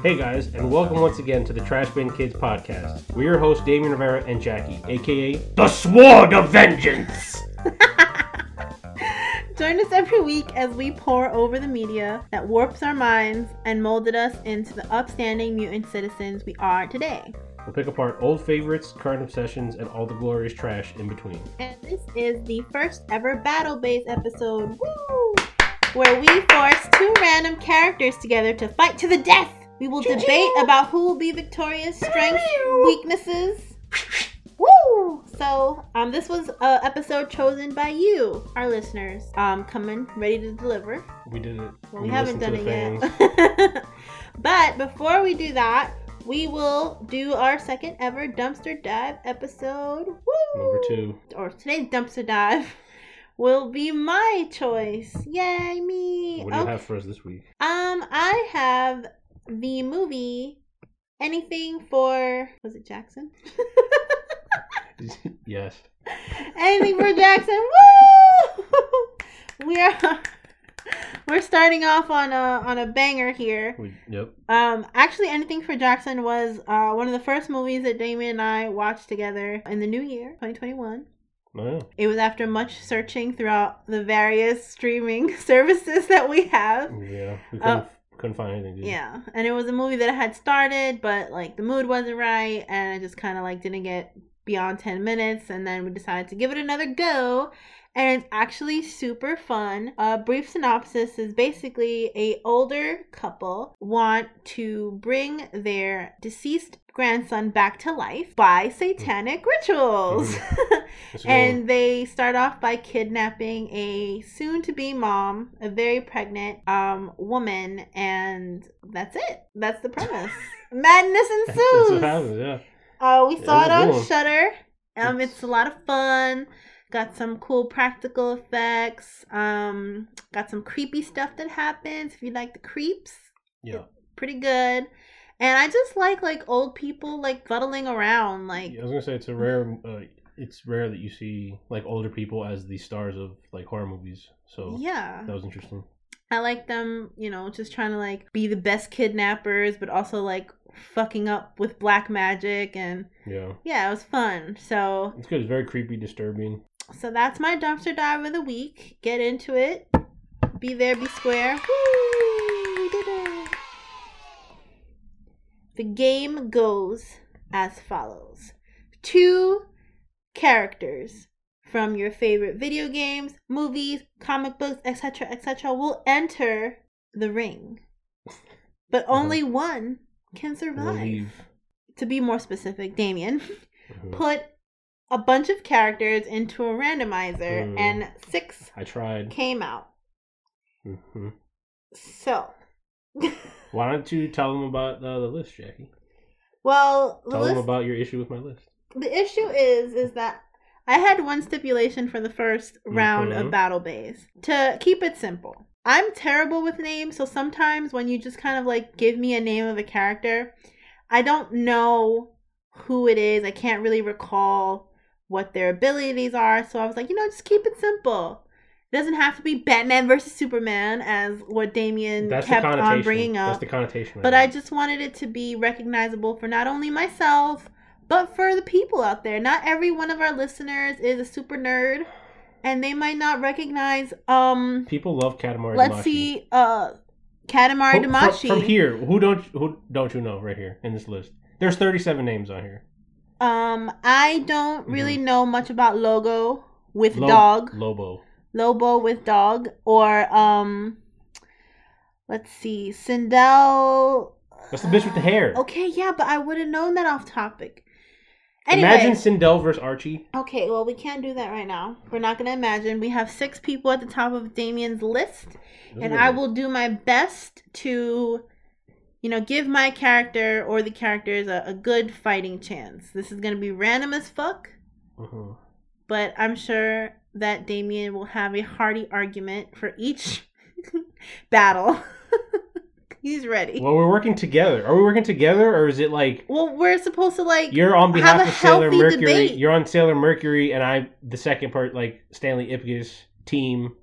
Hey guys, and welcome once again to the Trash Bin Kids podcast. We're your hosts, Damien Rivera and Jackie, aka The Sword of Vengeance. Join us every week as we pore over the media that warps our minds and molded us into the upstanding mutant citizens we are today. We'll pick apart old favorites, current obsessions, and all the glorious trash in between. And this is the first ever battle base episode, woo, where we force two random characters together to fight to the death. We will debate about who will be victorious, strengths, weaknesses. Woo! So, um, this was a episode chosen by you, our listeners. Um, coming ready to deliver. We did it. Well, we haven't done it yet. but before we do that, we will do our second ever dumpster dive episode. Woo! Number two. Or today's dumpster dive will be my choice. Yay, me! What do you have for us this week? Um, I have the movie Anything for was it Jackson? yes. Anything for Jackson. Woo! We're we're starting off on a on a banger here. We, yep. Um, actually, anything for Jackson was uh, one of the first movies that Damien and I watched together in the new year, 2021. Oh, yeah. It was after much searching throughout the various streaming services that we have. Yeah. We couldn't, Uh, couldn't find anything. Did we? Yeah, and it was a movie that I had started, but like the mood wasn't right, and I just kind of like didn't get beyond 10 minutes, and then we decided to give it another go. And it's actually super fun. A brief synopsis is basically a older couple want to bring their deceased grandson back to life by satanic rituals. Good and they start off by kidnapping a soon to be mom, a very pregnant um woman, and that's it. That's the premise. Madness That's what ensues. happened, yeah. Uh, we saw it it was a good on one. Shutter. Um, it's a lot of fun. Got some cool practical effects. Um, got some creepy stuff that happens. If you like the creeps, Yeah. pretty good. And I just like like old people like fuddling around. Like Yeah, I was gonna say it's a rare. Uh, it's rare that you see like older people as the stars of like horror movies. So yeah, that was interesting. I like them. You know, just trying to like be the best kidnappers, but also like fucking up with black magic and Yeah, yeah, it was fun. So it's good. It's very creepy, disturbing. So that's my dumpster dive of the week. Get into it. Be there, be square. Woo! We did it. The game goes as follows two characters from your favorite video games, movies, comic books, etc., etc., will enter the ring. But only one can survive. To be more specific, Damien Mhm. put a bunch of characters into a randomizer Mm. and six I tried. came out. hmm So, Why don't you tell them about uh, the list, Jackie? well, the, Tell them about your issue with my list. the issue is is that I had one stipulation for the first round Mhm. of battle base to keep it simple. I'm terrible with names, so sometimes when you just kind of like give me a name of a character, I don't know who it is. I can't really recall what their abilities are. So I was like, you know, just keep it simple. It doesn't have to be Batman versus Superman as what Damien That's kept on bringing up. That's the connotation. But I just wanted it to be recognizable for not only myself, but for the people out there. Not every one of our listeners is a super nerd, and they might not recognize um people love Katamari. let's Damacy. see uh Katamari Who- from, from here, who don't who don't you know right here in this list? There's 37 names on here. Um I don't really know much about Logo with Mm-hmm. Lo- dog. Lobo. Lobo with dog or um let's see. Sindel That's the bitch with the hair. Okay, yeah, but I would have known that off topic. Anyway, Imagine Sindel versus Archie. Okay, well, we can't do that right now. We're not going to imagine. We have six people at the top of Damien's list, and I will do my best to, you know, give my character or the characters a, a good fighting chance. This is going to be random as fuck, Mhm. but I'm sure that Damien will have a hearty argument for each battle. He's ready. Well, we're working together. Are we working together, or is it like Well, we're supposed to like. you're on behalf of Sailor Mercury? debate. You're on Sailor Mercury, and I'm the second part, like Stanley Ipkiss team.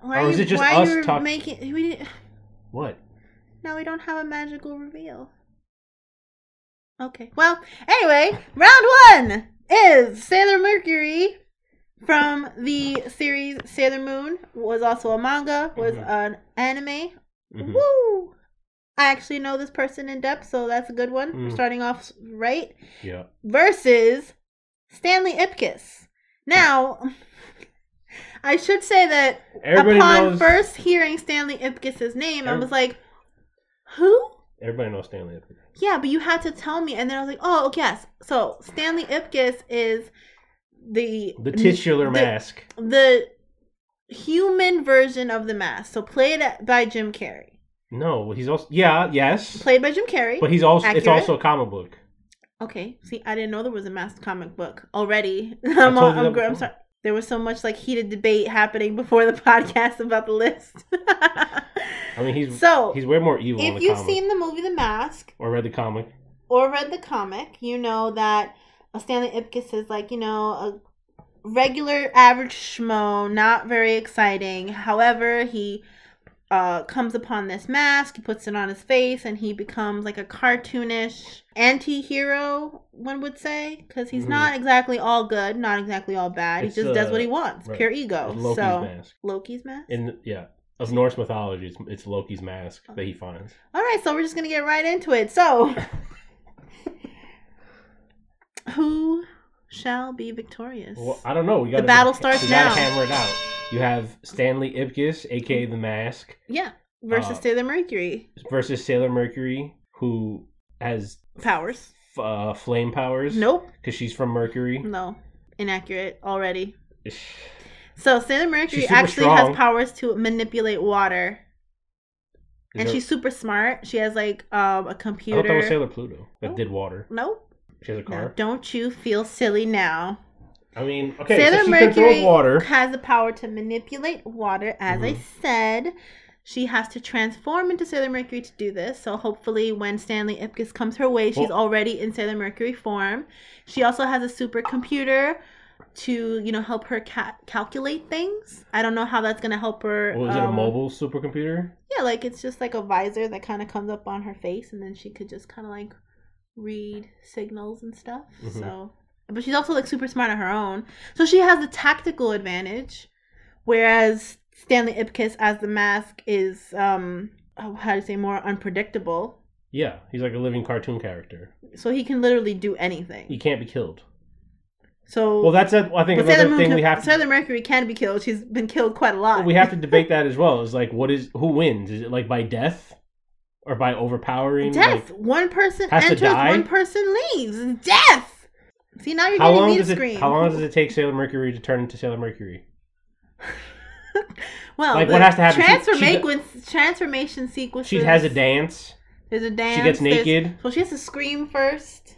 why or is you- it just why us you're making? What? Now we don't have a magical reveal. Okay. Well, anyway, round one is Sailor Mercury from the series Sailor Moon. Was also a manga. Was Mhm. an anime. Mhm. Woo! I actually know this person in depth, so that's a good one. Mm. Starting off right Yeah. versus Stanley Ipkiss. Now, I should say that Everybody upon knows. first hearing Stanley Ipkiss's name, I was like, "Who?" Everybody knows Stanley. Ipkiss. Yeah, but you had to tell me, and then I was like, "Oh, oh yes." So Stanley Ipkiss is the The titular the- mask. the human version of the mask. So played by Jim Carrey. No, he's also yeah, yes, Played by Jim Carrey. but he's also it's also a comic book. Okay. See, I didn't know there was a mask comic book already. I'm, you I'm, I'm sorry. There was so much like heated debate happening before the podcast about the list. I mean, he's so, he's way more evil if the you've comic seen the movie The Mask or read the comic. or read the comic, you know that Stanley Ipkiss is like you know a regular average schmo, not very exciting. However, he uh, comes upon this mask, he puts it on his face, and he becomes like a cartoonish anti-hero, one would say, because he's Mhm. not exactly all good, not exactly all bad. It's, he just does uh, what he wants, right. pure ego. It's Loki's so mask. Loki's mask. In yeah, of Norse mythology, it's, it's Loki's mask that he finds. All right, so we're just gonna get right into it. So, who shall be victorious? Well, I don't know. We got battle starts we now. gotta hammer it out. You have Stanley Ipkiss, aka the Mask, yeah, versus uh, Sailor Mercury versus Sailor Mercury, who has powers. f- uh, flame powers. Nope, because she's from Mercury. no, inaccurate already. So Sailor Mercury actually strong. has powers to manipulate water, Is and there- she's super smart. She has like um a I thought that was computer. Sailor Pluto that did water. Nope. She has a Now, car. don't you feel silly now? I mean, okay, Sailor so she Mercury water. has the power to manipulate water, as I Mhm. said. She has to transform into Sailor Mercury to do this. So hopefully, when Stanley Ipkiss comes her way, she's Well- already in Sailor Mercury form. She also has a supercomputer to, you know, help her ca- calculate things. I don't know how that's gonna help her. Was it a um, mobile supercomputer? Yeah, like it's just like a visor that kind of comes up on her face, and then she could just kind of like read signals and stuff. Mhm. So, but she's also like super smart on her own, so she has a tactical advantage, whereas Stanley Ipkiss as the mask is um oh, how to say more unpredictable. Yeah, he's like a living cartoon character. So he can literally do anything. He can't be killed. So Well, that's a, I think another Moon thing can- we have to Sailor Mercury can be killed. She's been killed quite a lot. we have to debate that as well. Is like, what is who wins? Is it like by death or by overpowering? Death. Like, one person enters, one person leaves. Death. See now you're how getting long me to it? scream. How long does it take Sailor Mercury to turn into Sailor Mercury? well, Like, what has to happen? She- she Transformation, transformation sequences. She has a dance. There's a dance. She gets naked. So she has to scream first,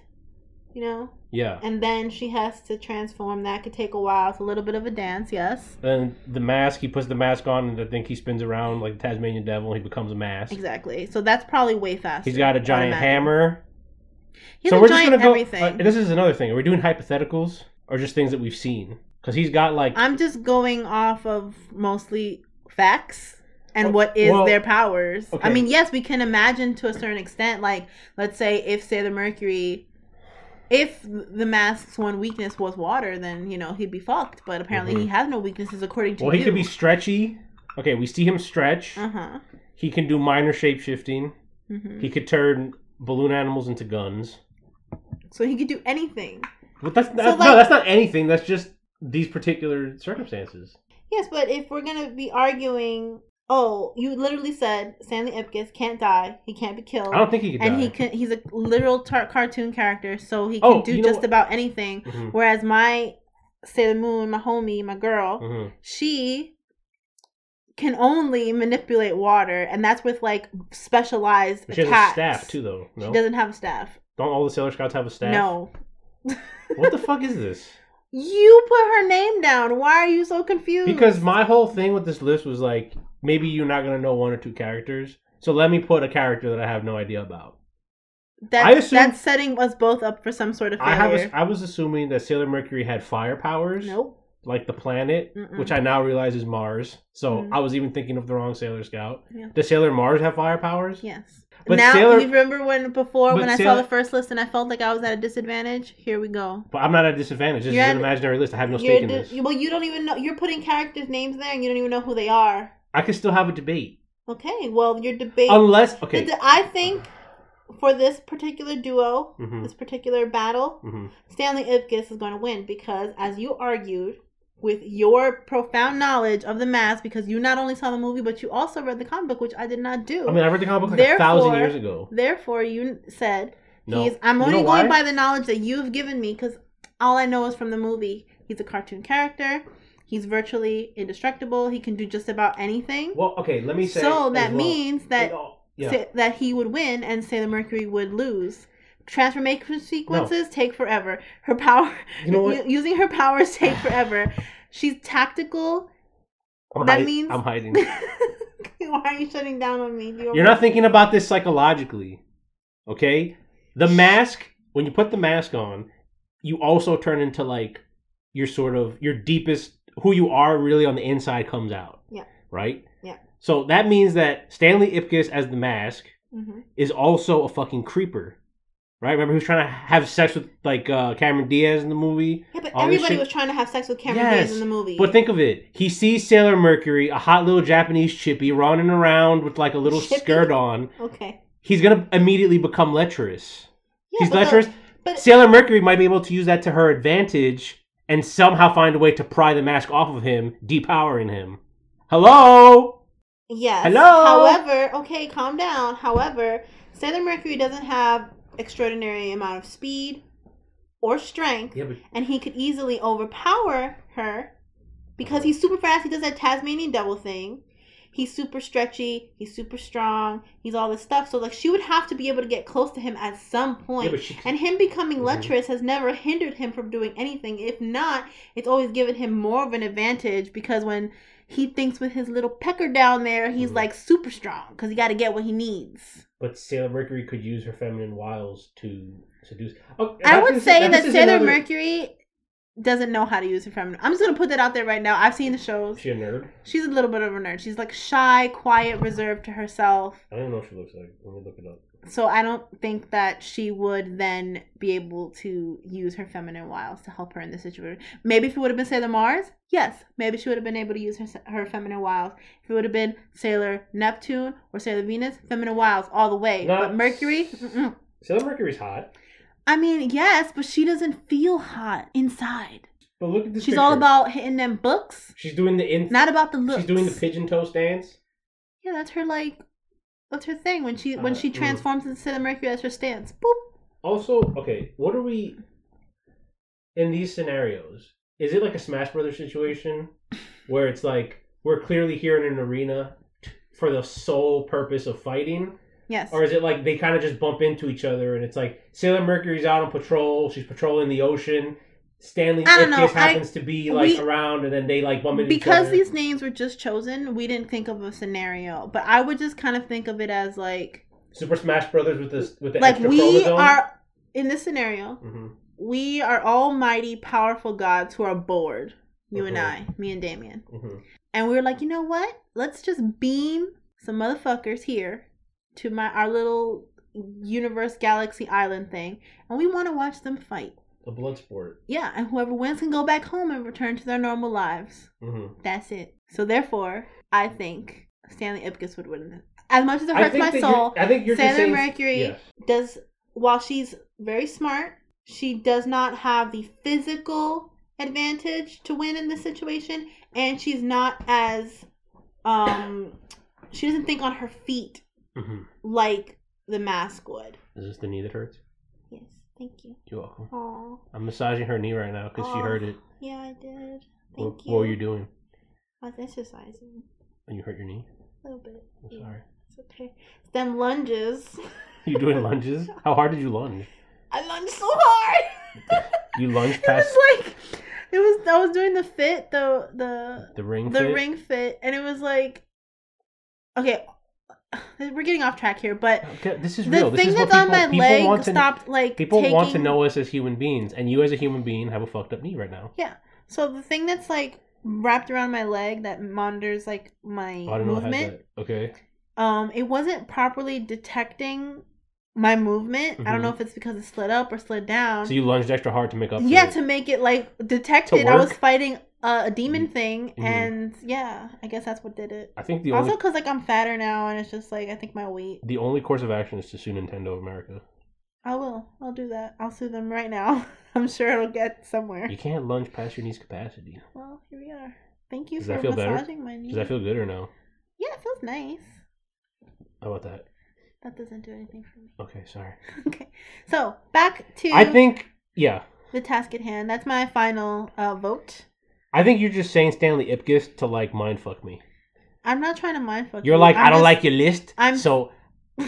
you know, Yeah. and then she has to transform. That could take a while. It's a little bit of a dance, yes. Then the mask. He puts the mask on, and I think he spins around like the Tasmanian devil. He becomes a mask. Exactly. So that's probably way faster. He's got a giant hammer. He has so we're just gonna go. uh, this is another thing. Are we doing hypotheticals or just things that we've seen? Because he's got like I'm just going off of mostly facts and Well- what is well, their powers. I mean, yes, we can imagine to a certain extent, like, let's say if Sailor Mercury, if the mask's one weakness was water, then, you know, he'd be fucked. But apparently he has no weaknesses according to Mm-hmm. well, you. he could be stretchy. Okay, we see him stretch. Uh huh. He can do minor shape shifting. hmm He could turn balloon animals into guns. So he could do anything. But that's not, So, no, that's not anything. That's just these particular circumstances. Yes, but if we're going to be arguing. Oh, you literally said Stanley Ipkiss can't die. He can't be killed. I don't think he could and die. he can he's a literal tar- cartoon character so he can Oh, do you know just what? about anything Mhm, whereas my sailor moon my homie my girl mhm. she can only manipulate water and that's with like specialized She has a staff too, though. No, she doesn't have a staff don't all the Sailor Scouts have a staff? no What the fuck is this? you put her name down why are you so confused Because my whole thing with this list was like, maybe you're not gonna know one or two characters, so let me put a character that I have no idea about. that, assume- that's setting us both up for some sort of failure I have, I was assuming that Sailor Mercury had fire powers, nope like the planet, Mm-mm. which I now realize is Mars. So Mm. I was even thinking of the wrong Sailor Scout. Yeah. Does Sailor Mars have fire powers? Yes. But now Sailor- you remember when before when I saw the first list and I felt like I was at a disadvantage. Here we go. But I'm not at a disadvantage. This You're is an imaginary list. I have no stake in this. well, you don't even know. You're putting characters' names there, and you don't even know who they are. I can still have a debate. Okay. Well, your debate. Unless, okay. The- I think for this particular duo, hmm this particular battle, hmm Stanley Ipkiss is going to win because, as you argued, with your profound knowledge of the mask, because you not only saw the movie but you also read the comic book, which I did not do. I mean, I read the comic book like a thousand years ago. Therefore, you said No. he's. I'm You only know going why? by the knowledge that you've given me because all I know is from the movie. He's a cartoon character. He's virtually indestructible. He can do just about anything. Well, okay, let me say. so that well. means that You know, yeah. Sa- that he would win and say the Mercury would lose. Transformation sequences take forever. Her power, You know what? using her powers take forever. She's tactical. I'm that hiding- means- I'm hiding. Why are you shutting down on me? You You're not thinking about this psychologically. Okay? The mask, when you put the mask on, you also turn into like your sort of your deepest who you are really on the inside comes out. Yeah. Right? Yeah. So that means that Stanley Ipkiss as the mask Mhm. is also a fucking creeper. Right? Remember he was trying to have sex with like uh Cameron Diaz in the movie? Yeah, but All everybody was trying to have sex with Cameron Yes, Diaz in the movie. But think of it. He sees Sailor Mercury, a hot little Japanese chippy, running around with like a little Chippy? skirt on. okay. He's gonna immediately become lecherous. Yeah, He's but the- lecherous. but Sailor Mercury might be able to use that to her advantage and somehow find a way to pry the mask off of him, depowering him. Hello? Yes. Hello? However, okay, calm down. However, Sailor Mercury doesn't have extraordinary amount of speed or strength. Yeah, but and he could easily overpower her because he's super fast. He does that Tasmanian devil thing. He's super stretchy. He's super strong. He's all this stuff. So like she would have to be able to get close to him at some point. she, and him becoming Mhm. lecherous has never hindered him from doing anything. If not, it's always given him more of an advantage because when he thinks with his little pecker down there, he's Mhm. like super strong because he got to get what he needs. But Sailor Mercury could use her feminine wiles to seduce. Oh, I would say that Sailor another- Mercury doesn't know how to use her feminine. I'm just gonna put that out there right now. I've seen the shows. She a nerd? She's a little bit of a nerd. She's like shy, quiet, reserved to herself. I don't even know what she looks like. Let me look it up. So I don't think that she would then be able to use her feminine wiles to help her in this situation. Maybe if it would have been Sailor Mars, yes, maybe she would have been able to use her her feminine wiles. If it would have been Sailor Neptune or Sailor Venus, feminine wiles all the way. No. But Mercury, mm-mm. Sailor Mercury's hot, I mean, yes, but she doesn't feel hot inside. but look at this. She's all about hitting them books, She's doing the in. not about the look. She's doing the pigeon toe stance. Yeah, that's her like. That's her thing when she when Uh, she mm. transforms into Sailor Mercury. That's her stance. Boop. Also, okay, what are we in these scenarios? Is it like a Smash Brothers situation where it's like we're clearly here in an arena t- for the sole purpose of fighting, Yes. or is it like they kind of just bump into each other and it's like Sailor Mercury's out on patrol, she's patrolling the ocean. Stanley I Ipkiss I- happens to be like we- around, and then they like bump into each because these names were just chosen, we didn't think of a scenario. But I would just kind of think of it as like Super Smash Brothers with this with the like extra we chromosome. are in this scenario. hmm We are almighty, powerful gods who are bored. You and Mhm. I, me and Damien, hmm and we were like, you know what? Let's just beam some motherfuckers here to my our little universe galaxy island thing, and we want to watch them fight. A blood sport. Yeah, and whoever wins can go back home and return to their normal lives. hmm That's it. So therefore, I think Stanley Ipkiss would win. As much as it hurts my soul, I think you're Sailor saying, Mercury Yes. does while she's very smart, she does not have the physical advantage to win in this situation, and she's not as um she doesn't think on her feet hmm like the mask would. Is this the knee that hurts? Thank you. You're welcome. Oh, I'm massaging her knee right now because she hurt it. yeah, I did. What, Thank you. what were you doing? I was exercising And you hurt your knee? a little bit. I'm Yeah. sorry. It's okay. Them lunges. You doing lunges? How hard did you lunge? I lunged so hard. You lunged it past was like it was. I was doing the fit, the the the ring the fit? ring fit, and it was like, okay, we're getting off track here, but Okay, this is the real. This thing is what that's on people, my people leg want to stopped like people want to know us as human beings, and you as a human being have a fucked up knee right now. Yeah. So the thing that's like wrapped around my leg that monitors like my Oh, I don't know. How movement. Okay. um, it wasn't properly detecting my movement. I don't know if it's because it slid up or slid down. Mm-hmm. So you lunged extra hard to make up. Yeah, it. to make it like detected. I was fighting a, a demon thing, Mhm. and yeah, I guess that's what did it. I think the Also, only because like I'm fatter now, and it's just like I think my weight. the only course of action is to sue Nintendo of America. I will. I'll do that. I'll sue them right now. I'm sure it'll get somewhere. You can't lunge past your knee's capacity. Well, here we are. Thank you Does for feel better? massaging my knee. Does that feel good or no? Yeah, it feels nice. How about that? That doesn't do anything for me. Okay, sorry. Okay, so back to I think yeah. the task at hand. That's my final uh, vote. I think you're just saying Stanley Ipkiss to like mind fuck me. I'm not trying to mindfuck. You're you. like, I'm I don't just- like your list, I'm- so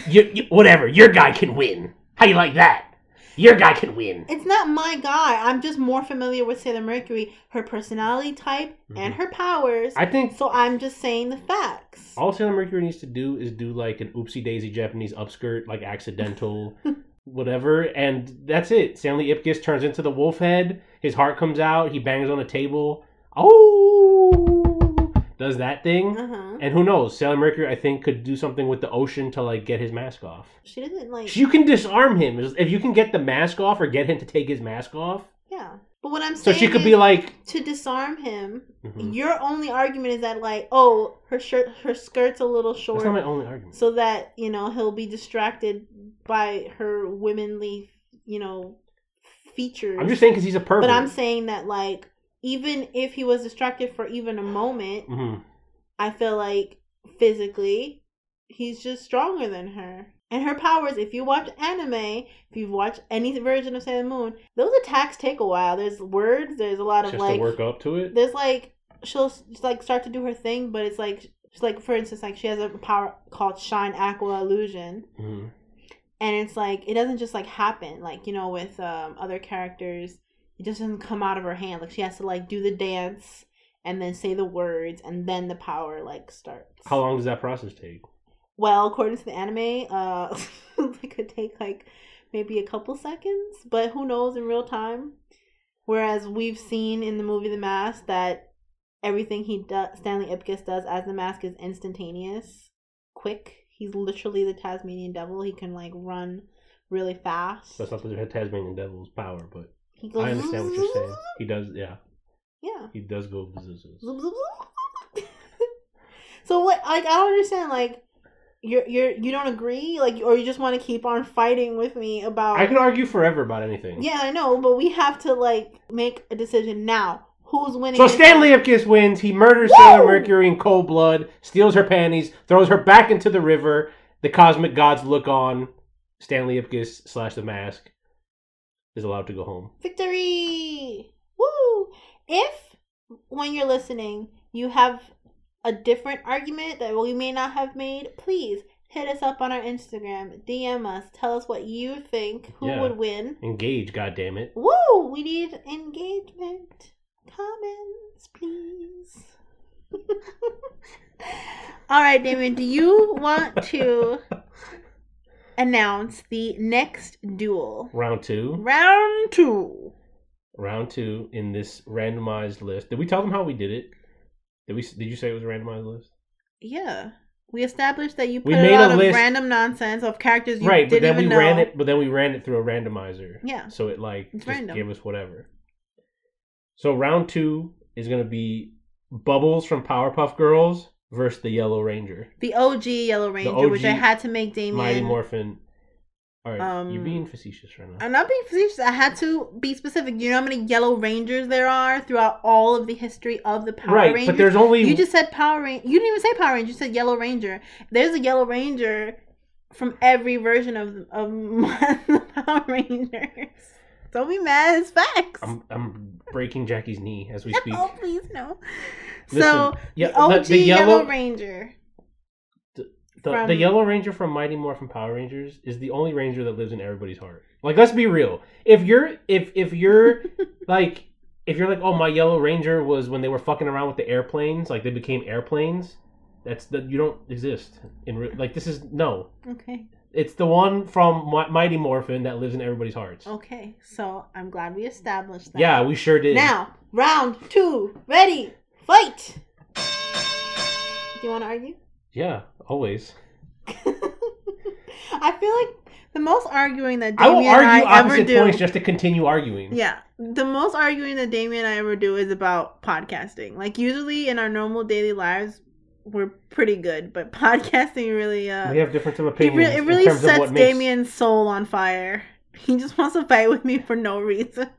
you, you whatever. Your guy can win. How you like that? Your guy can win. It's not my guy. I'm just more familiar with Sailor Mercury, her personality type, and Mhm. her powers. I think so I'm just saying the facts. all Sailor Mercury needs to do is do like an oopsie daisy Japanese upskirt, like accidental, whatever, and that's it. Stanley Ipkiss turns into the wolf head. His heart comes out. He bangs on a table. Oh, does that thing. Uh huh. And who knows? Sailor Mercury, I think, could do something with the ocean to like get his mask off. She doesn't like. You can disarm him if you can get the mask off or get him to take his mask off. yeah, but what I'm saying, So she could is be like, to disarm him. Mhm. Your only argument is that like, oh, her shirt, her skirt's a little that's short, not my only argument. so that you know he'll be distracted by her womanly, you know, features. I'm just saying because he's a pervert. But I'm saying that like even if he was distracted for even a moment, hmm I feel like physically he's just stronger than her. And her powers, if you watch anime, if you've watched any version of Sailor Moon, those attacks take a while. There's words, there's a lot of like to work up to it. there's like she'll like start to do her thing, but it's like she's like for instance like she has a power called Shine Aqua Illusion hmm and it's like it doesn't just like happen like you know with um other characters it just doesn't come out of her hand. Like she has to like do the dance and then say the words and then the power like starts. How long does that process take? well according to the anime uh it could take like maybe a couple seconds but who knows in real time. Whereas we've seen in the movie the mask that everything he does stanley ipkiss does as the mask is instantaneous quick. He's literally the tasmanian devil. He can like run really fast. That's not the Tasmanian Devil's power, but he goes I understand what you're saying. He does, yeah, yeah he does go so what like i don't understand like you're you're you don't agree like or you just want to keep on fighting with me about I can argue forever about anything. yeah i know but we have to like make a decision now who's winning So Stanley Ipkiss wins. He murders Woo! Sailor Mercury in cold blood, steals her panties, throws her back into the river. The cosmic gods look on. Stanley Ipkiss slash the mask is allowed to go home. victory woo if when you're listening you have a different argument that we may not have made please hit us up on our instagram dm us tell us what you think who Yeah. would win Engage, goddammit. Woo! We need engagement. Comments, please. All right, Damien, do you want to announce the next duel? Round two. Round two. Round two in this randomized list. Did we tell them how we did it? Did we? Did you say it was a randomized list? Yeah. We established that you We put made a lot a of list- random nonsense of characters you right, but didn't then we know. ran it. But then we ran it through a randomizer. Yeah. So it like It's just random. gave us whatever. So round two is gonna be Bubbles from Powerpuff Girls versus the Yellow Ranger. The OG Yellow Ranger, which I had to make Damien. Mighty Morphin. All right, Um, you're being facetious right now. I'm not being facetious. I had to be specific. You know how many Yellow Rangers there are throughout all of the history of the Power right, Rangers? but there's only You just said Power Ranger. You didn't even say Power Ranger. You said Yellow Ranger. There's a Yellow Ranger from every version of of the Power Rangers. Don't be mad. It's facts. I'm I'm breaking Jackie's knee as we speak. oh please no. Listen, so yeah, the OG the, the Yellow, yellow Ranger. the, from- the Yellow Ranger from Mighty Morphin Power Rangers is the only Ranger that lives in everybody's heart. Like, let's be real. If you're if if you're like if you're like, oh, my Yellow Ranger was when they were fucking around with the airplanes, like they became airplanes. That's that you don't exist in re- like this is no. Okay. It's the one from Mighty Morphin that lives in everybody's hearts. Okay, so I'm glad we established that. Yeah, we sure did. Now, round two, ready, fight. Do you want to argue? Yeah, always. I feel like the most arguing that I will Damien and argue I ever opposite do. points just to continue arguing. Yeah, the most arguing that Damien and I ever do is about podcasting. Like usually in our normal daily lives, we're pretty good, but podcasting really uh We have different of it, opinions. it really terms of sets what makes- Damien's soul on fire. He just wants to fight with me for no reason.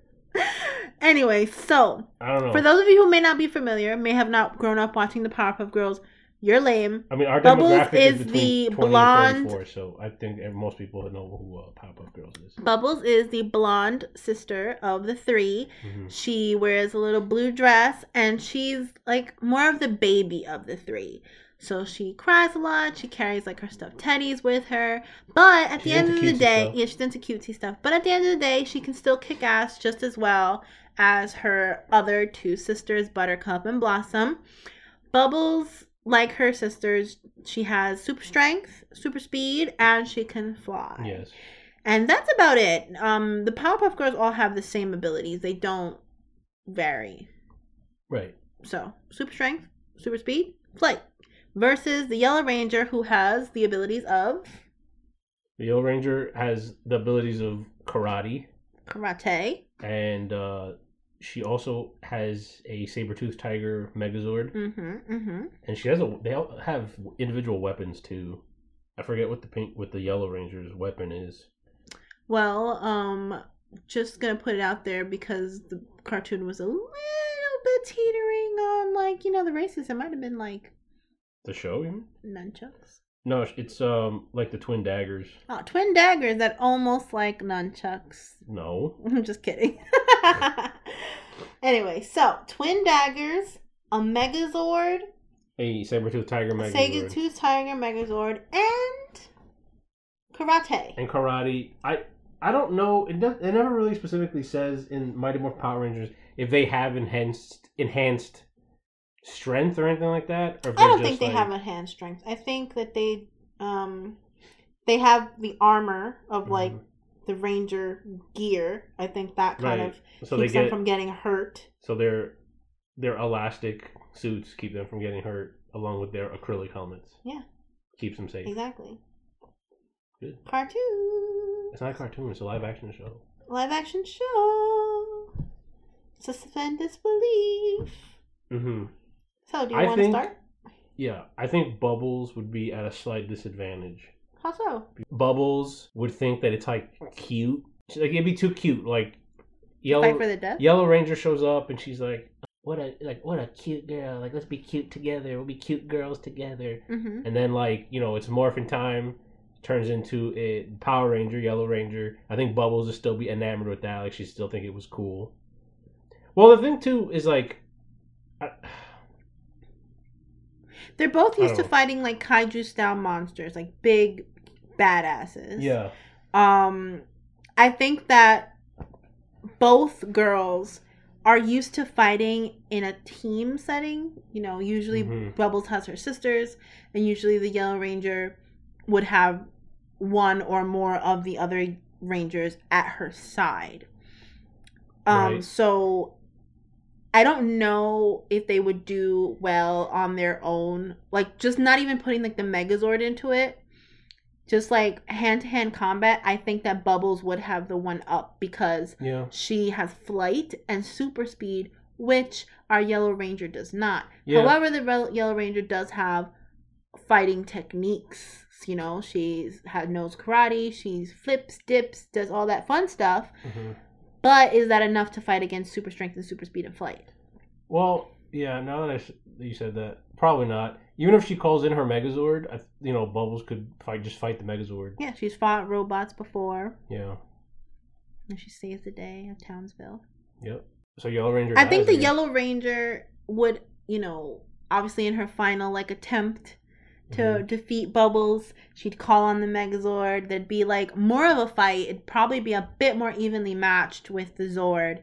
anyway, so I don't know. for those of you who may not be familiar, may have not grown up watching the Powerpuff Girls, you're lame. I mean, our Bubbles demographic is, is between the 20 blonde- and 34, so I think most people know who uh, Up Girls is. Bubbles is the blonde sister of the three. Mhm. She wears a little blue dress and she's like more of the baby of the three. So she cries a lot. She carries like her stuffed teddies with her. But at She's the end of the day, stuff. yeah, she's into cutesy stuff. But at the end of the day, she can still kick ass just as well as her other two sisters, Buttercup and Blossom. Bubbles, like her sisters, she has super strength, super speed, and she can fly. Yes. And that's about it. Um, the Powerpuff Girls all have the same abilities. They don't vary. Right. So, super strength, super speed, flight. Versus the Yellow Ranger, who has the abilities of The Yellow Ranger has the abilities of karate, karate. and uh, she also has a saber-toothed tiger Megazord, Mm-hmm. Mm-hmm. and she has a. They all have individual weapons too. I forget what the pink what the Yellow Ranger's weapon is. Well, um, just gonna put it out there because the cartoon was a little bit teetering on like, you know, the races. It might have been like The show, you mean? nunchucks. No, it's um like the twin daggers. Oh, twin daggers that almost like nunchucks. No, I'm just kidding. anyway, so twin daggers, a Megazord, a saber-toothed tiger a Megazord, Sega Tooth Tiger Megazord, and karate. and karate. I I don't know. It does, it never really specifically says in Mighty Morphin Power Rangers if they have enhanced enhanced strength or anything like that. Or I don't think they like- have hand strength. I think that they um they have the armor of like Mhm. the ranger gear. I think that kind Right. of So they keeps them from getting hurt. so their their elastic suits keep them from getting hurt, along with their acrylic helmets. Yeah. keeps them safe. Exactly. Good. Cartoon. It's not a cartoon; it's a live action show. Live action show. Suspend disbelief. Mm hmm So, do you I want to think- start? Yeah, I think Bubbles would be at a slight disadvantage. How so? Bubbles would think that it's like cute. She's like it'd be too cute. Like yellow Fight for the death? Yellow Ranger shows up and she's like, "What a like what a cute girl! Like let's be cute together. We'll be cute girls together." Mm-hmm. And then like you know it's morphin time, turns into a Power Ranger, Yellow Ranger. I think Bubbles would still be enamored with that. Like she still think it was cool. Well, the thing too is like, I, They're both used to know. fighting like kaiju style monsters, like big badasses. yeah, Um, I think that both girls are used to fighting in a team setting. You know, usually Mhm. Bubbles has her sisters, and usually the Yellow Ranger would have one or more of the other Rangers at her side. Um, Right. so I don't know if they would do well on their own. Like, just not even putting like the Megazord into it. Just like hand to hand combat, I think that Bubbles would have the one up because yeah, she has flight and super speed, which our Yellow Ranger does not. yeah. However, the Rel- Yellow Ranger does have fighting techniques. You know, she's had knows karate, she's flips, dips, does all that fun stuff. Mhm. But is that enough to fight against super strength and super speed and flight? Well, yeah. Now that, I, s- that you said that, probably not. Even if she calls in her Megazord, I, you know, Bubbles could fight just fight the Megazord. Yeah, she's fought robots before, Yeah. and she saves the day of Townsville. Yep. So Yellow Ranger. I think the again. Yellow Ranger would, you know, obviously in her final like attempt to Mhm. defeat Bubbles, she'd call on the Megazord. There'd be like more of a fight. It'd probably be a bit more evenly matched with the Zord,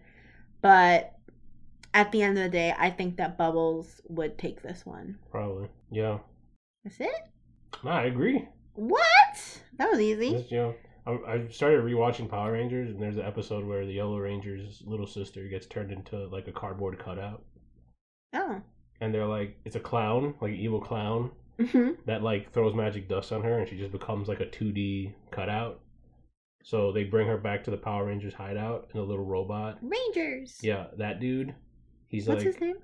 but at the end of the day, I think that Bubbles would take this one. Probably. Yeah. That's it. No, I agree. What? What? That was easy. Just, you know, I, I started rewatching Power Rangers, and there's an episode where the Yellow Ranger's little sister gets turned into like a cardboard cutout, Oh. and they're like, it's a clown, like an evil clown hmm that like throws magic dust on her, and she just becomes like a 2D cutout. So they bring her back to the Power Rangers hideout in a little robot. Rangers. Yeah, that dude. He's What's like his name?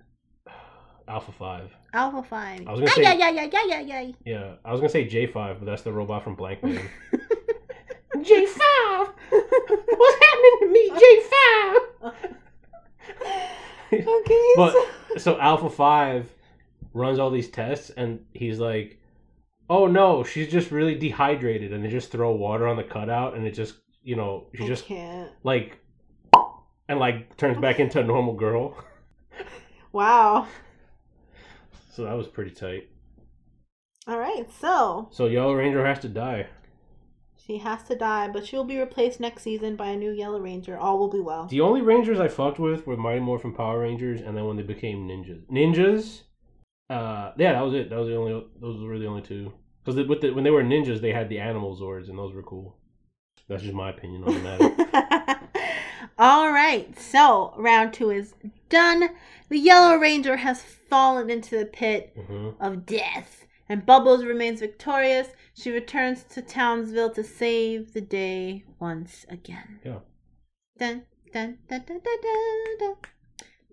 Alpha Five. Alpha Five. I was gonna Ay, say- ay, ay, ay, ay, ay, ay. Yeah, I was gonna say J Five, but that's the robot from Blankman. J Five. What's happening to me, J Five? okay. But- so- so Alpha Five runs all these tests, and he's like, "Oh no, she's just really dehydrated," and they just throw water on the cutout, and it just, you know, she I just can't. like, and like turns back into a normal girl. Wow. So that was pretty tight. All right. So So Yellow Ranger has to die. she has to die, but she will be replaced next season by a new Yellow Ranger. All will be well. The only Rangers I fucked with were Mighty Morphin Power Rangers, and then when they became ninjas. Ninjas, uh, yeah, that was it. That was the only. Those were the only two. Because with the, when they were ninjas, they had the animal Zords, and those were cool. That's just my opinion on the matter. All right, so round two is done. The Yellow Ranger has fallen into the pit hmm of death, and Bubbles remains victorious. She returns to Townsville to save the day once again. Yeah. Dun dun dun dun dun dun dun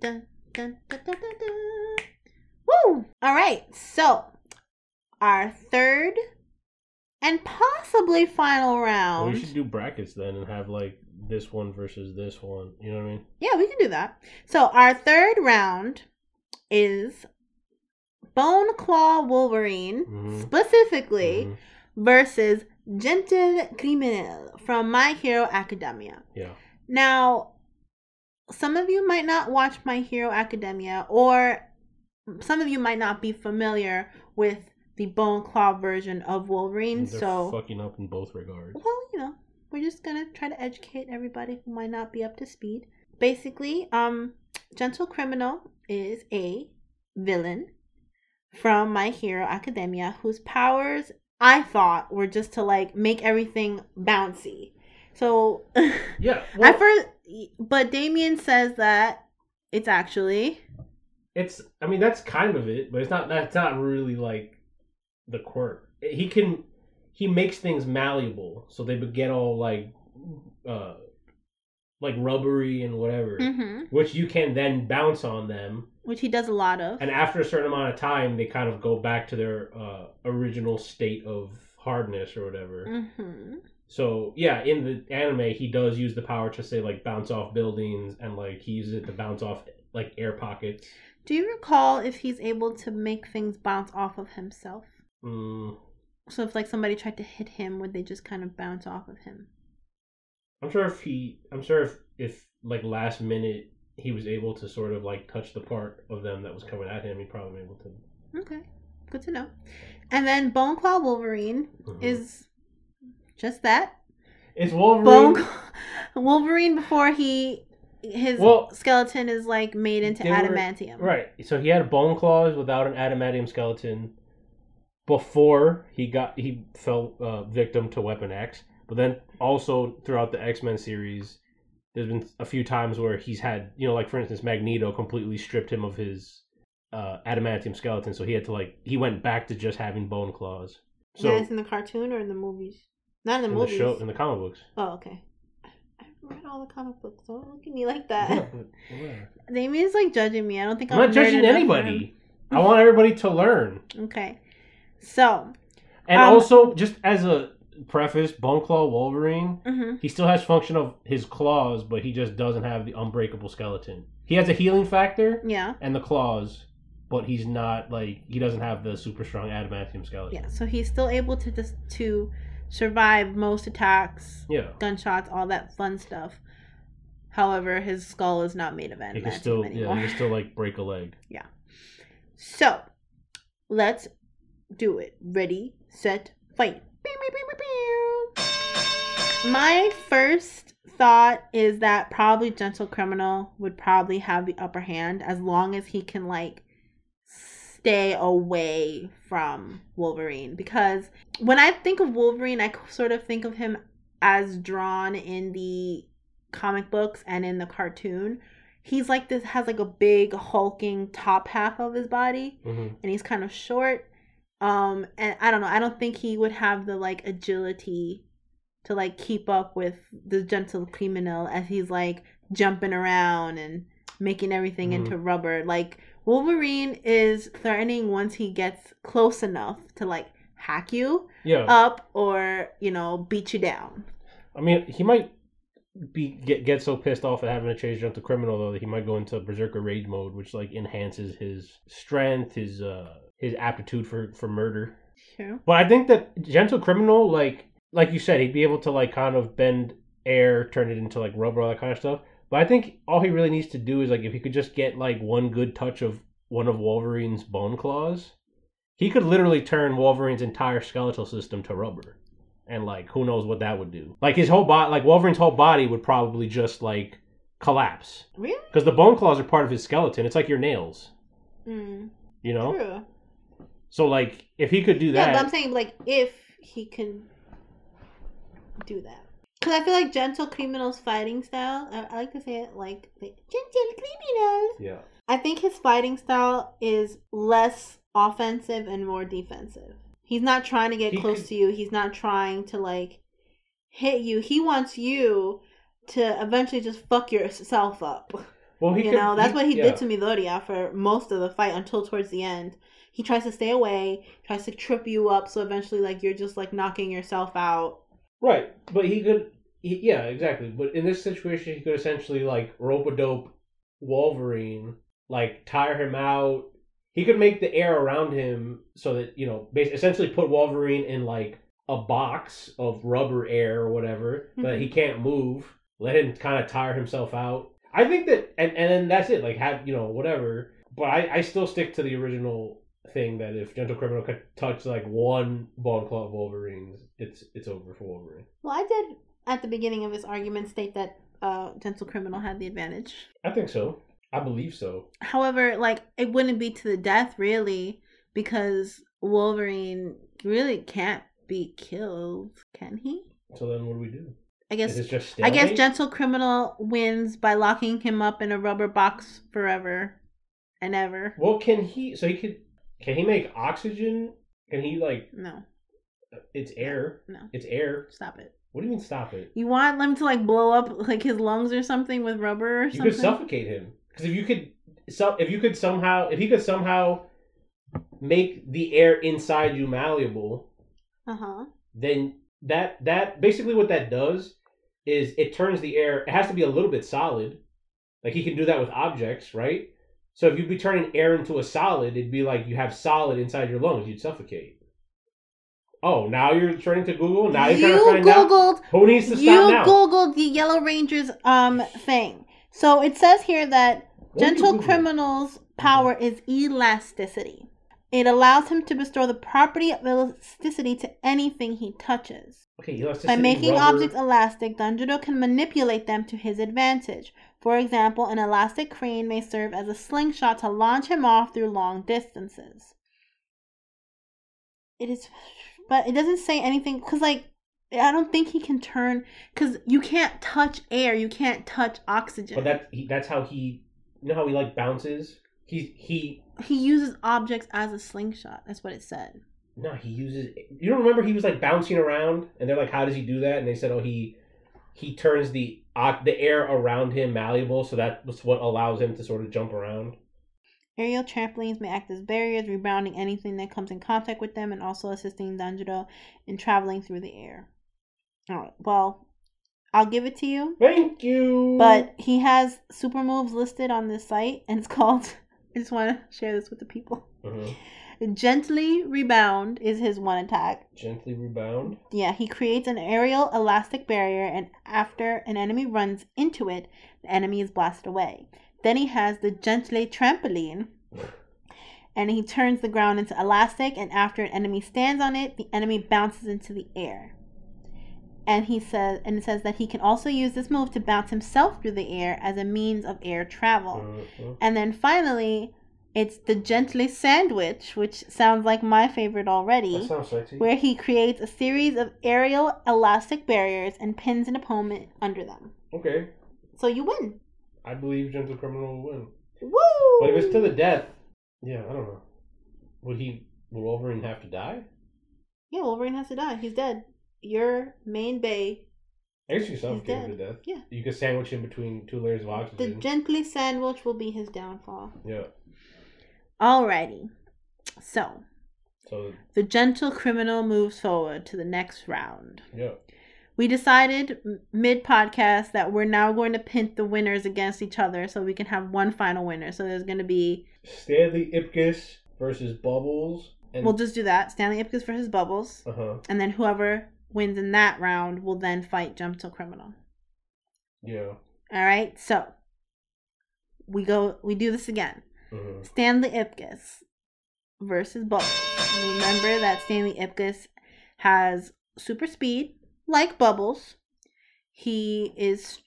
dun dun dun dun dun dun. Woo! All right, so our third and possibly final Well, round. we should do brackets then and have like this one versus this one. You know what I mean? Yeah, we can do that. So our third round is Bone Claw Wolverine, Mhm. specifically Mhm. versus Gentle Criminal from My Hero Academia. Yeah. Now, some of you might not watch My Hero Academia, or some of you might not be familiar with the Bone Claw version of Wolverine. They're so, fucking up in both regards. well, you know, we're just gonna try to educate everybody who might not be up to speed. Basically, um, Gentle Criminal is a villain from My Hero Academia whose powers I thought were just to like make everything bouncy. So Yeah. Well, first, but Damien says that it's actually it's. I mean, that's kind of it, but it's not. That's not really like the quirk. He can. He makes things malleable, so they get all like, uh, like rubbery and whatever, Mhm. which you can then bounce on them. which he does a lot of. and after a certain amount of time they kind of go back to their uh, original state of hardness or whatever hmm so yeah in the anime he does use the power to say like bounce off buildings and like he uses it to bounce off like air pockets Do you recall if he's able to make things bounce off of himself? mm, So if like somebody tried to hit him, would they just kind of bounce off of him? i'm sure if he i'm sure if if like last minute he was able to sort of like touch the part of them that was coming at him he'd probably be able to Okay, good to know. And then Bone Claw Wolverine Mhm. is just that it's wolverine Bone Wolverine before he his Well, skeleton is like made into they were- adamantium. Right. So he had bone claws without an adamantium skeleton before he got he fell uh, victim to Weapon X. But then also throughout the X Men series, there's been a few times where he's had you know like for instance Magneto completely stripped him of his uh, adamantium skeleton, so he had to like he went back to just having bone claws. So So that's in the cartoon or in the movies? Not in the in the movies. show in the comic books. Oh, okay. Read all the comic books. Don't look at me like that. Yeah, whatever. Damien's like judging me. I don't think I'm I'm, not judging anybody. I want everybody to learn. Okay. So, And Um, also, just as a preface, Bone Claw Wolverine, mhm. he still has function of his claws, but he just doesn't have the unbreakable skeleton. He has a healing factor yeah. and the claws, but he's not like he doesn't have the super strong adamantium skeleton. Yeah. So he's still able to just to survive most attacks, Yeah. gunshots, all that fun stuff. However, his skull is not made of He adamantium can still anymore. yeah, he can still like break a leg. Yeah. So, let's do it. Ready, set, fight. My first thought is that probably Gentle Criminal would probably have the upper hand as long as he can, like, stay away from Wolverine because when I think of Wolverine, I sort of think of him as drawn in the comic books and in the cartoon. He's like this has like a big hulking top half of his body hmm and he's kind of short. Um and I don't know, I don't think he would have the like agility to like keep up with the gentle criminal as he's like jumping around and making everything Mhm. into rubber. Like Wolverine is threatening once he gets close enough to like hack you Yeah. up or, you know, beat you down. I mean, he might be get get so pissed off at having to chase Gentle Criminal though that he might go into Berserker Rage mode, which like enhances his strength, his uh his aptitude for for murder. Sure. But I think that Gentle Criminal, like like you said, he'd be able to like kind of bend air, turn it into like rubber, all that kind of stuff. But I think all he really needs to do is like if he could just get like one good touch of one of Wolverine's bone claws, he could literally turn Wolverine's entire skeletal system to rubber. And like who knows what that would do. Like his whole body like Wolverine's whole body would probably just like collapse. Really? Because the bone claws are part of his skeleton. It's like your nails. Mm, You know? True. So like if he could do Yeah, that but I'm saying like if he can do that. Because I feel like gentle criminal's fighting style. I, I like to say it like the gentle criminal. Yeah. I think his fighting style is less offensive and more defensive. He's not trying to get He close could- to you. He's not trying to like hit you. He wants you to eventually just fuck yourself up. Well he you could, know, that's what he yeah. did to Midoriya for most of the fight until towards the end. He tries to stay away, tries to trip you up, so eventually, like you're just like knocking yourself out. Right, but he could. He, yeah, exactly. But in this situation, he could essentially like rope a dope Wolverine, like tire him out. He could make the air around him so that you know, bas- essentially put Wolverine in like a box of rubber air or whatever that mm-hmm. he can't move. Let him kind of tire himself out. I think that, and and then that's it. Like have you know whatever. But I I still stick to the original thing that if Gentle Criminal could touch like one Bone Claw of Wolverine's, it's it's over for Wolverine. Well, I did at the beginning of his argument state that uh, gentle criminal had the advantage. I think so. I believe so. However, like it wouldn't be to the death really, because Wolverine really can't be killed, can he? So then what do we do? I guess I guess gentle criminal wins by locking him up in a rubber box forever and ever. Well, can he? So he could. Can he make oxygen? Can he like? No, It's air. no, It's air. stop it. What do you mean? Stop it. You want them to like blow up like his lungs or something with rubber or You something? could suffocate him because if you could, so if you could somehow, if he could somehow make the air inside you malleable, Uh huh. then that that basically what that does is it turns the air. It has to be a little bit solid. Like he can do that with objects, right? So if you'd be turning air into a solid, it'd be like you have solid inside your lungs. You'd suffocate. Oh, now you're turning to Google. Now you're you trying to find out googled who needs to you stop now. googled the Yellow Rangers um thing. So it says here that What gentle criminal's power is elasticity. It allows him to bestow the property of elasticity to anything he touches. Okay, elasticity, By making rubber. objects elastic, Danjuro can manipulate them to his advantage. For example, an elastic crane may serve as a slingshot to launch him off through long distances. It is, but it doesn't say anything because, like, I don't think he can turn because you can't touch air, you can't touch oxygen. But that he, that's how he. You know how he like bounces. He he. he uses objects as a slingshot. That's what it said. No, he uses. You don't remember he was like bouncing around, and they're like, "How does he do that?" And they said, "Oh, he he turns the uh, the air around him malleable, so that's what allows him to sort of jump around." Aerial trampolines may act as barriers, rebounding anything that comes in contact with them, and also assisting Danjuro in traveling through the air. Alright, well, I'll give it to you, Thank you. but he has super moves listed on this site, and it's called. I just want to share this with the people. Mhm. Gently rebound is his one attack. gently rebound. Yeah, he creates an aerial elastic barrier, and after an enemy runs into it, the enemy is blasted away. Then he has the gently trampoline, and he turns the ground into elastic, and after an enemy stands on it, the enemy bounces into the air. And he says, and it says that he can also use this move to bounce himself through the air as a means of air travel. Mhm. And then finally, It's the Gently Sandwich, which sounds like my favorite already. That sounds sexy. where he creates a series of aerial elastic barriers and pins an opponent under them. Okay. So you win. I believe Gentle Criminal will win. Woo! But if it's to the death, yeah, I don't know. Would he? Will Wolverine have to die? yeah, Wolverine has to die. He's dead. Your main bay, I guess you can suffocate him to death. Yeah. You could sandwich him between two layers of oxygen. the. Gently Sandwich, will be his downfall. yeah. Alrighty. So, So the gentle criminal moves forward to the next round. yeah. We decided mid podcast that we're now going to pit the winners against each other so we can have one final winner. So there's going to be, Stanley Ipkiss versus Bubbles. And we'll just do that Stanley Ipkiss versus Bubbles. uh huh. And then whoever wins in that round will then fight Gentle Criminal. Yeah. All right, so we go, we do this again. Hmm Stanley Ipkiss versus Bubbles. Remember that Stanley Ipkiss has super speed, like Bubbles. He is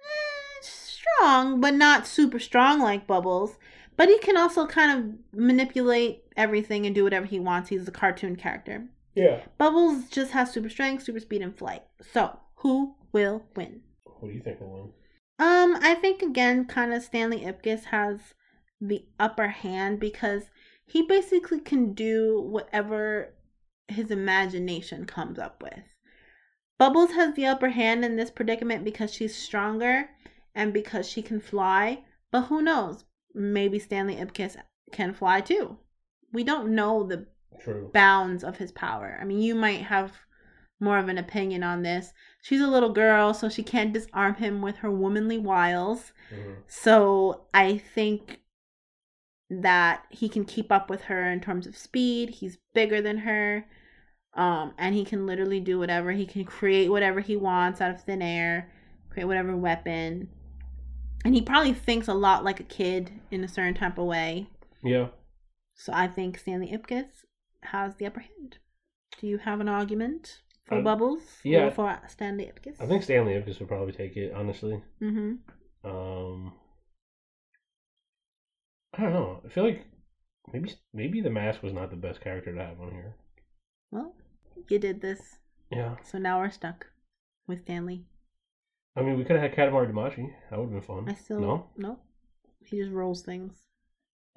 eh, strong, but not super strong like Bubbles. But he can also kind of manipulate everything and do whatever he wants. He's a cartoon character. Yeah. Bubbles just has super strength, super speed, and flight. So, who will win? What do you think will win? Um, I think again, kind of Stanley Ipkiss has the upper hand because he basically can do whatever his imagination comes up with. Bubbles has the upper hand in this predicament because she's stronger and because she can fly. But who knows? Maybe Stanley Ipkiss can fly too. We don't know the True. bounds of his power. I mean, you might have more of an opinion on this. She's a little girl, so she can't disarm him with her womanly wiles. hmm So I think that he can keep up with her in terms of speed. He's bigger than her. Um, and he can literally do whatever. He can create whatever he wants out of thin air, create whatever weapon. And he probably thinks a lot like a kid in a certain type of way. Yeah. So I think Stanley Ipkiss has the upper hand. Do you have an argument for Uh, Bubbles? yeah. Or for Stanley Ipkiss? I think Stanley Ipkiss would probably take it, honestly. Mm-hmm. Um, I don't know. I feel like maybe maybe the mask was not the best character to have on here. Well, you did this. Yeah. So now we're stuck with Stanley. I mean, we could have had Katamari Damacy. That would have been fun. I still no, no. He just rolls things.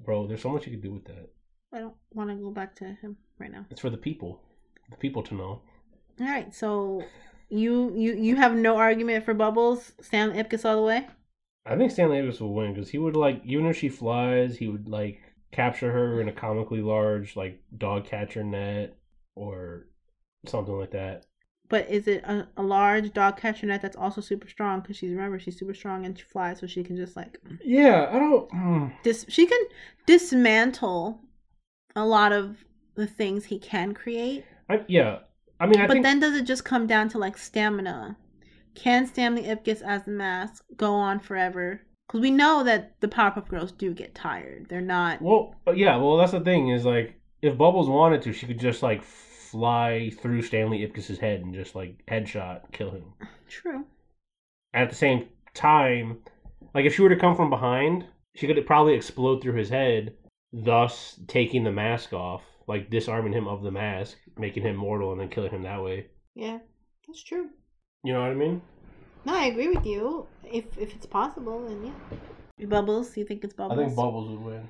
bro. There's so much you could do with that. I don't want to go back to him right now. It's for the people, the people to know. All right, so you you you have no argument for Bubbles, Stanley Ipkiss all the way. I think Stanley Ipkiss will win because he would like even if she flies, he would like capture her in a comically large like dog catcher net or something like that. But is it a, a large dog catcher net that's also super strong? Because she's remember she's super strong and she flies, so she can just like Yeah, I don't. hmm. dis she can dismantle a lot of the things he can create. I, yeah, I mean, I but think then does it just come down to like stamina? Can Stanley Ipkiss as the mask go on forever? Because we know that the Powerpuff Girls do get tired. They're not. Well, yeah, well, that's the thing is like if Bubbles wanted to, she could just like fly through Stanley Ipkiss's head and just like headshot kill him. True. At the same time, like if she were to come from behind, she could probably explode through his head, thus taking the mask off, like disarming him of the mask, making him mortal, and then killing him that way. Yeah, that's true. You know what I mean? No, I agree with you. If if it's possible, then yeah. Bubbles, you think it's Bubbles? I think Bubbles would win.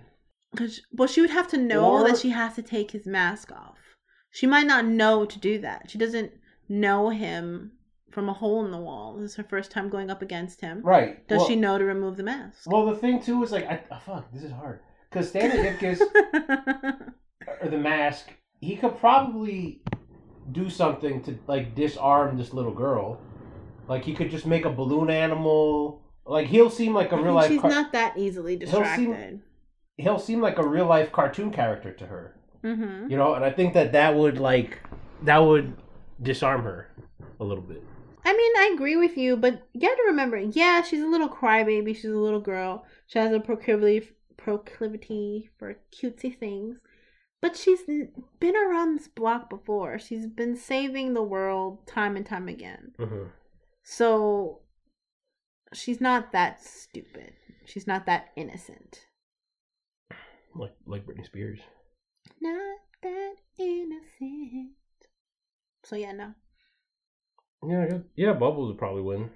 Cause, well, she would have to know Or- that she has to take his mask off. She might not know to do that. She doesn't know him from a hole in the wall. This is her first time going up against him. Right. Does well, she know to remove the mask? Well, the thing too is like, I, oh, fuck, this is hard because Stanley Ipkiss or the mask, he could probably do something to like disarm this little girl. Like he could just make a balloon animal. Like he'll seem like a I real life. she's car- not that easily He'll seem- distracted. he'll seem like a real life cartoon character to her. Mm-hmm. You know, and I think that that would like that would disarm her a little bit. I mean, I agree with you, but you got to remember, yeah, she's a little crybaby. She's a little girl. She has a proclivity proclivity for cutesy things, but she's been around this block before. She's been saving the world time and time again. Mm-hmm. So she's not that stupid. She's not that innocent. Like like Britney Spears. Not that innocent. So yeah, no. Yeah, I guess- yeah. Bubbles would probably win.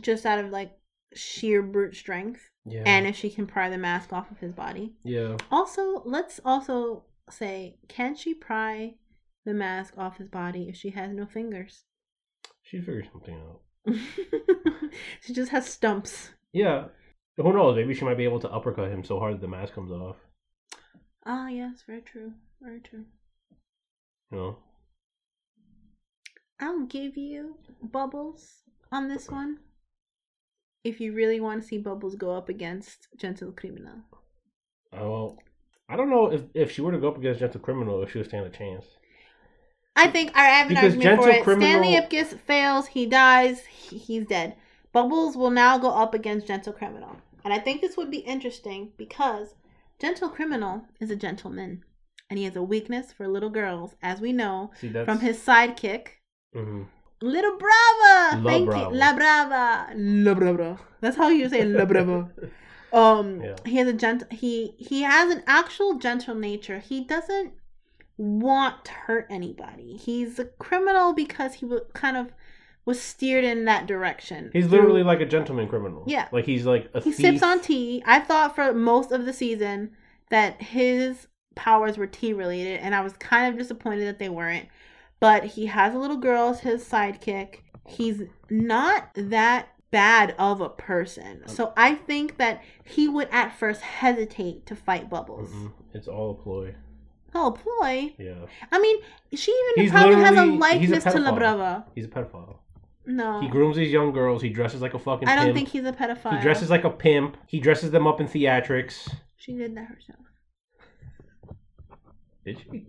Just out of like sheer brute strength. Yeah. And if she can pry the mask off of his body. yeah. Also, let's also say, can she pry the mask off his body if she has no fingers? She'd figure something out. she just has stumps. Yeah. Who knows? Maybe she might be able to uppercut him so hard that the mask comes off. Ah, yes, very true. Very true. You know? I'll give you Bubbles on this one. If you really want to see Bubbles go up against Gentle Criminal. Uh, well, I don't know if, if she were to go up against Gentle Criminal, if she would stand a chance. I think an Because argument for Gentle it. Criminal- Stanley Ipkiss fails, he dies, he- he's dead. Bubbles will now go up against Gentle Criminal. And I think this would be interesting because Gentle Criminal is a gentleman. And he has a weakness for little girls, as we know See, from his sidekick, Mhm. Little Brava. La Thank Brava. you. La Brava. La Brava. That's how you say La Brava. Um Yeah. he has a gent he he has an actual gentle nature. He doesn't want to hurt anybody. He's a criminal because he was kind of was steered in that direction. He's literally like a gentleman criminal. Yeah. Like he's like a he thief. sips on tea. I thought for most of the season that his powers were tea related, and I was kind of disappointed that they weren't. But he has a little girl as his sidekick. He's not that bad of a person. Um, so I think that he would at first hesitate to fight Bubbles. Mm-mm. It's all a ploy. Oh, a ploy. Yeah. I mean, she even He's probably has a he's a likeness to La. Brava. He's a pedophile. No. He grooms these young girls. He dresses like a fucking I don't pimp. think he's a pedophile. He dresses like a pimp. He dresses them up in theatrics. She did that herself. Did she?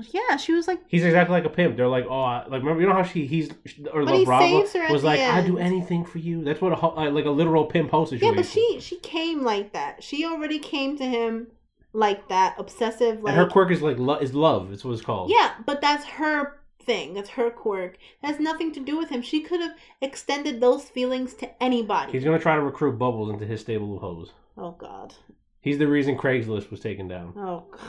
Yeah, she was like He's exactly like a pimp. They're like, oh, I, like remember, you know how she he's or But he saves her was like, I do anything for you. That's what a uh, like a literal pimp host situation. Yeah, but she she came like that. She already came to him like that, obsessive. Like and her quirk is like lo- is love. It's what it's called. yeah, but that's her thing. That's her quirk. That has nothing to do with him. She could have extended those feelings to anybody. He's gonna try to recruit Bubbles into his stable of hoes. oh God. He's the reason Craigslist was taken down. Oh. God.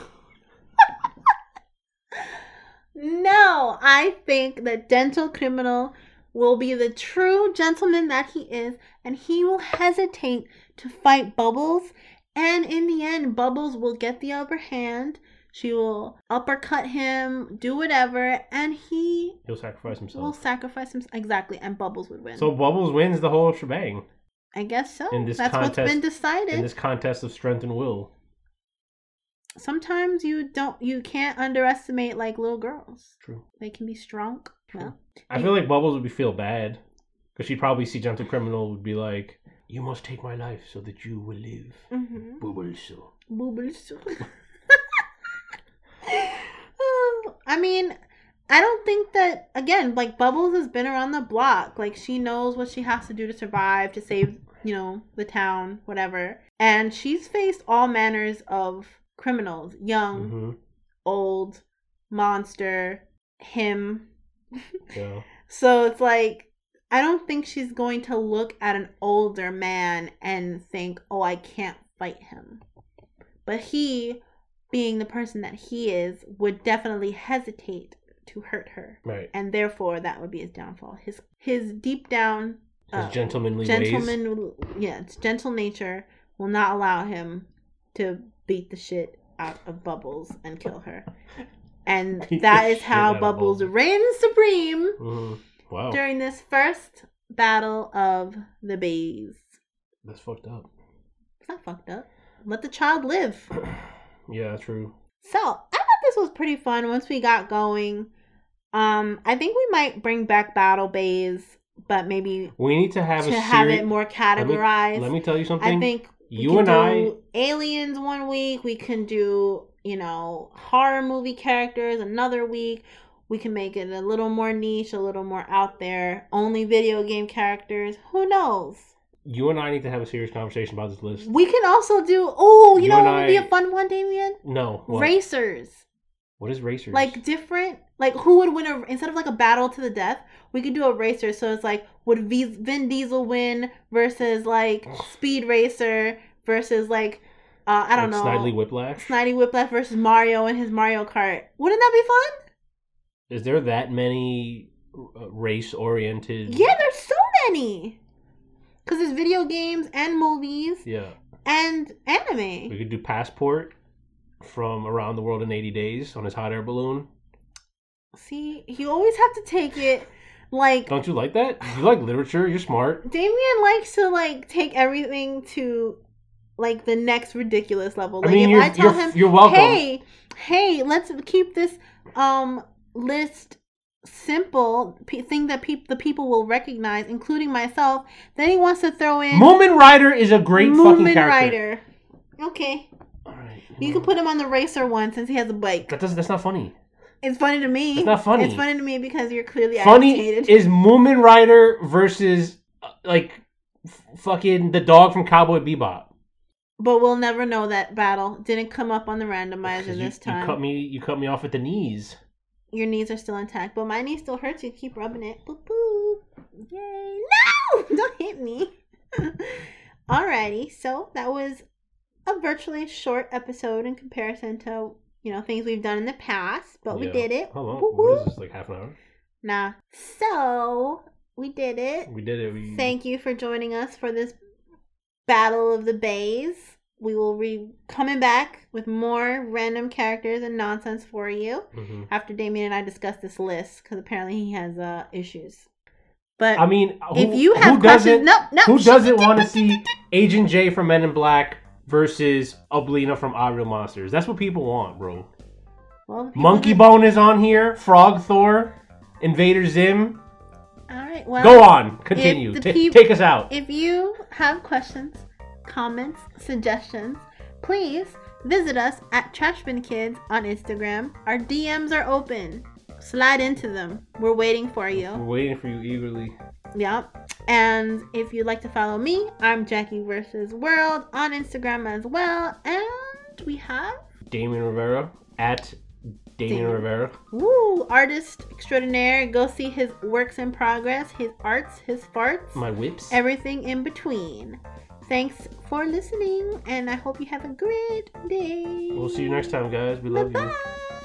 No, I think that Gentle Criminal will be the true gentleman that he is, and he will hesitate to fight Bubbles. And in the end, Bubbles will get the upper hand. She will uppercut him, do whatever, and he He'll sacrifice himself. will sacrifice himself. Exactly, and Bubbles would win. So Bubbles wins the whole shebang I guess so. in this That's what's contest- been decided. in this contest of strength and will. Sometimes you don't, you can't underestimate like little girls. True. They can be strong. Well, I feel like Bubbles would be feel bad because she'd probably see Gentle Criminal would be like, "You must take my life so that you will live." mm-hmm. Bubbles. Boobles. I mean, I don't think that again, like Bubbles has been around the block. Like she knows what she has to do to survive, to save, you know, the town, whatever. And she's faced all manners of criminals, young, hmm old, monster, him. Yeah. So it's like I don't think she's going to look at an older man and think, "Oh, I can't fight him." But he, being the person that he is, would definitely hesitate to hurt her, Right. and therefore that would be his downfall. His his deep down His uh, gentlemanly ways. gentleman, yeah, it's gentle nature will not allow him to beat the shit out of Bubbles and kill her. And that is how Bubbles reigns supreme hmm Wow. during this first battle of the bees. That's fucked up. It's not fucked up. Let the child live. Yeah, true. So I thought this was pretty fun once we got going. Um, I think we might bring back battle bays, but maybe We need to have to a have it more Let me- categorized. Let me tell you something. I think we you can and do I. aliens one week. We can do you know horror movie characters another week. We can make it a little more niche, a little more out there. Only video game characters. Who knows? You and I need to have a serious conversation about this list. We can also do. Oh, you, You know what would be a fun one, Damien? No. What? Racers. What is racers? Like different. Like who would win a instead of like a battle to the death? We could do a racer. So it's like would V- Vin Diesel win versus like Speed Racer versus like Uh, I don't like know. Snidely Whiplash. Snidely Whiplash versus Mario and his Mario Kart. Wouldn't that be fun? Is there that many uh, race oriented? Yeah, there's so many. Cause there's video games and movies Yeah. and anime. We could do Passport from Around the World in 80 Days on his hot air balloon. See, you always have to take it like Don't you like that? You like literature. You're smart. Damien likes to like take everything to like the next ridiculous level. I Like mean, if you're, I tell you're, him, you're welcome. hey, hey, let's keep this um list simple, pe- thing that peop the people will recognize, including myself. Then he wants to throw in Mumen Rider is a great fucking Mumen character. Rider. Okay. You can put him on the racer one since he has a bike. That doesn't. That's not funny. It's funny to me. It's not funny. It's funny to me because you're clearly Funny agitated. is Mumen Rider versus uh, like f- fucking the dog from Cowboy Bebop. but we'll never know that battle didn't come up on the randomizer you, this time. you cut me. You cut me off at the knees. Your knees are still intact, but my knee still hurts. You keep rubbing it. Boop boop. Yay! No! Don't hit me. Alrighty, so that was a virtually short episode in comparison to you know things we've done in the past, but we did it. How long? Whoop, What whoop. is this? Like half an hour? Nah. So we did it. We did it. We Thank you for joining us for this battle of the bays. We will be coming back with more random characters and nonsense for you Mhm. after Damien and I discuss this list because apparently he has uh issues. But I mean, who, if you have who questions, doesn't, no, no, who doesn't want to see Agent J from Men in Black versus Oblina from Our Real Monsters? That's what people want, bro. Well, Monkey Bone is on here. Frog Thor, Invader Zim. All right, well, Go on, continue. peop- take us out. If you have questions, comments, suggestions, please visit us at Trashbin Kids on Instagram. Our DMs are open. Slide into them. We're waiting for you. We're waiting for you eagerly. Yep. And if you'd like to follow me, I'm Jackie versus World on Instagram as well. And we have Damien Rivera at Damien. Rivera. Woo, artist extraordinaire. Go see his works in progress, his arts, his farts, My whips. everything in between. Thanks for listening, and I hope you have a great day. We'll see you next time, guys. We love you. Bye-bye.